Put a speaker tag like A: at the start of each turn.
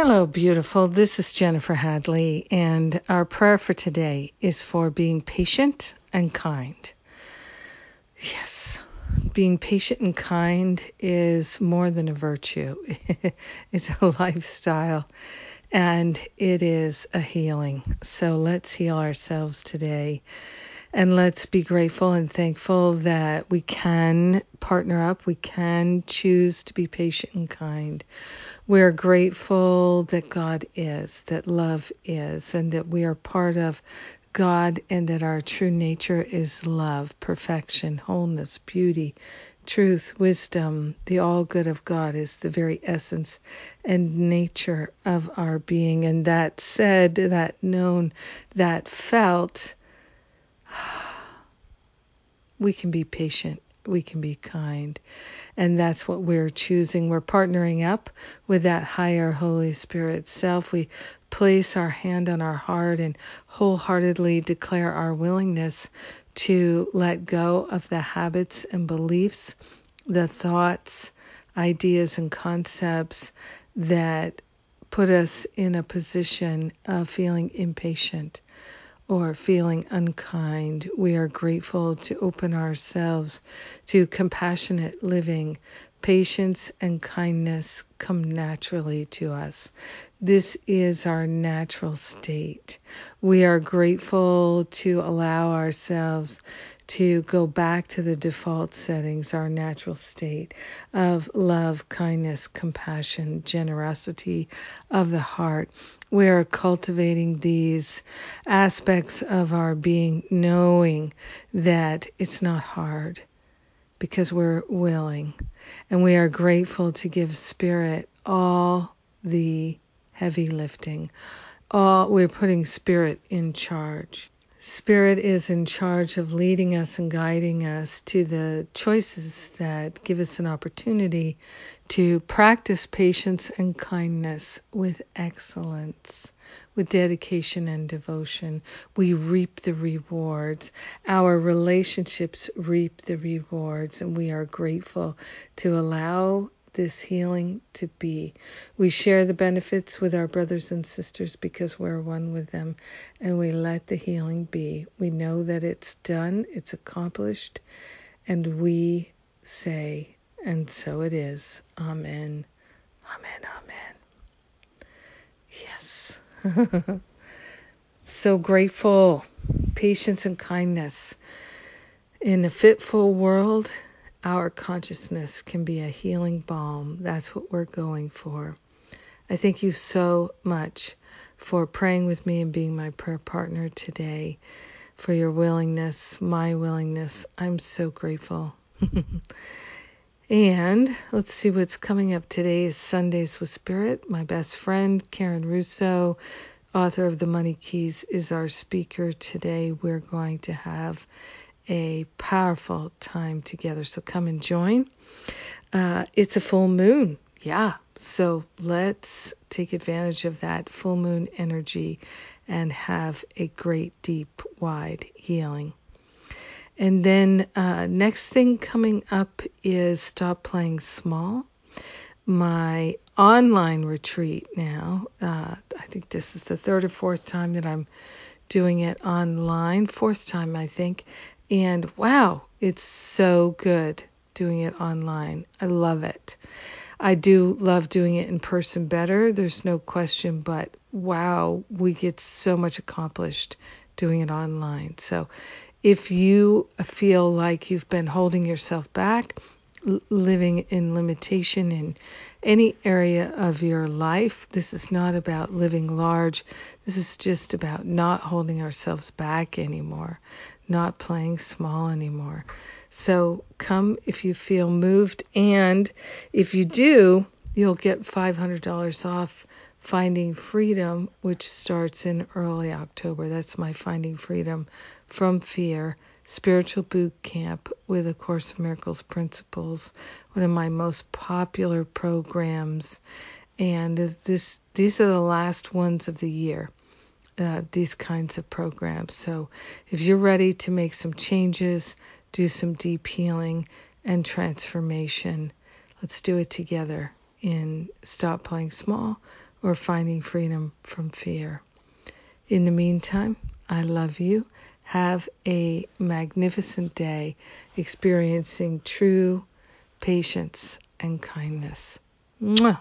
A: Hello, beautiful. This is Jennifer Hadley, and our prayer for today is for being patient and kind. Yes, being patient and kind is more than a virtue, it's a lifestyle and it is a healing. So let's heal ourselves today. And let's be grateful and thankful that we can partner up. We can choose to be patient and kind. We're grateful that God is, that love is, and that we are part of God and that our true nature is love, perfection, wholeness, beauty, truth, wisdom. The all good of God is the very essence and nature of our being. And that said, that known, that felt, we can be patient we can be kind. And that's what we're choosing. We're partnering up with that higher Holy Spirit self. We place our hand on our heart and wholeheartedly declare our willingness to let go of the habits and beliefs, the thoughts, ideas, and concepts that put us in a position of feeling impatient or feeling unkind, we are grateful to open ourselves to compassionate living. Patience and kindness come naturally to us. This is our natural state. We are grateful to allow ourselves to go back to the default settings, our natural state of love, kindness, compassion, generosity of the heart. We are cultivating these aspects of our being, knowing that it's not hard because we're willing. And we are grateful to give Spirit all the heavy lifting. All, we're putting Spirit in charge. Spirit is in charge of leading us and guiding us to the choices that give us an opportunity to practice patience and kindness with excellence, with dedication and devotion. We reap the rewards. Our relationships reap the rewards, and we are grateful to allow this healing to be. We share the benefits with our brothers and sisters because we're one with them, and we let the healing be. We know that it's done, it's accomplished, and we say, and so it is. Amen. Amen. Amen. Yes. so grateful. Patience and kindness. In a fitful world, our consciousness can be a healing balm. That's what we're going for. I thank you so much for praying with me and being my prayer partner today, for your willingness, my willingness. I'm so grateful. and let's see what's coming up today is Sundays with Spirit. My best friend, Karen Russo, author of The Money Keys, is our speaker today. We're going to have a powerful time together. So come and join. Uh, it's a full moon. Yeah. So let's take advantage of that full moon energy and have a great, deep, wide healing. And then uh, next thing coming up is Stop Playing Small. My online retreat now. Uh, I think this is the third or fourth time that I'm doing it online. Fourth time, I think. And wow, it's so good doing it online. I love it. I do love doing it in person better, there's no question, but wow, we get so much accomplished doing it online. So if you feel like you've been holding yourself back, living in limitation in any area of your life. This is not about living large. This is just about not holding ourselves back anymore, not playing small anymore. So come if you feel moved, and if you do, you'll get $500 off Finding Freedom, which starts in early October. That's my Finding Freedom from Fear spiritual boot camp with A Course of Miracles principles, one of my most popular programs. And this these are the last ones of the year. Uh, these kinds of programs. So if you're ready to make some changes, do some deep healing and transformation, let's do it together in Stop Playing Small or finding freedom from fear. In the meantime, I love you. Have a magnificent day experiencing true patience and kindness. Mwah.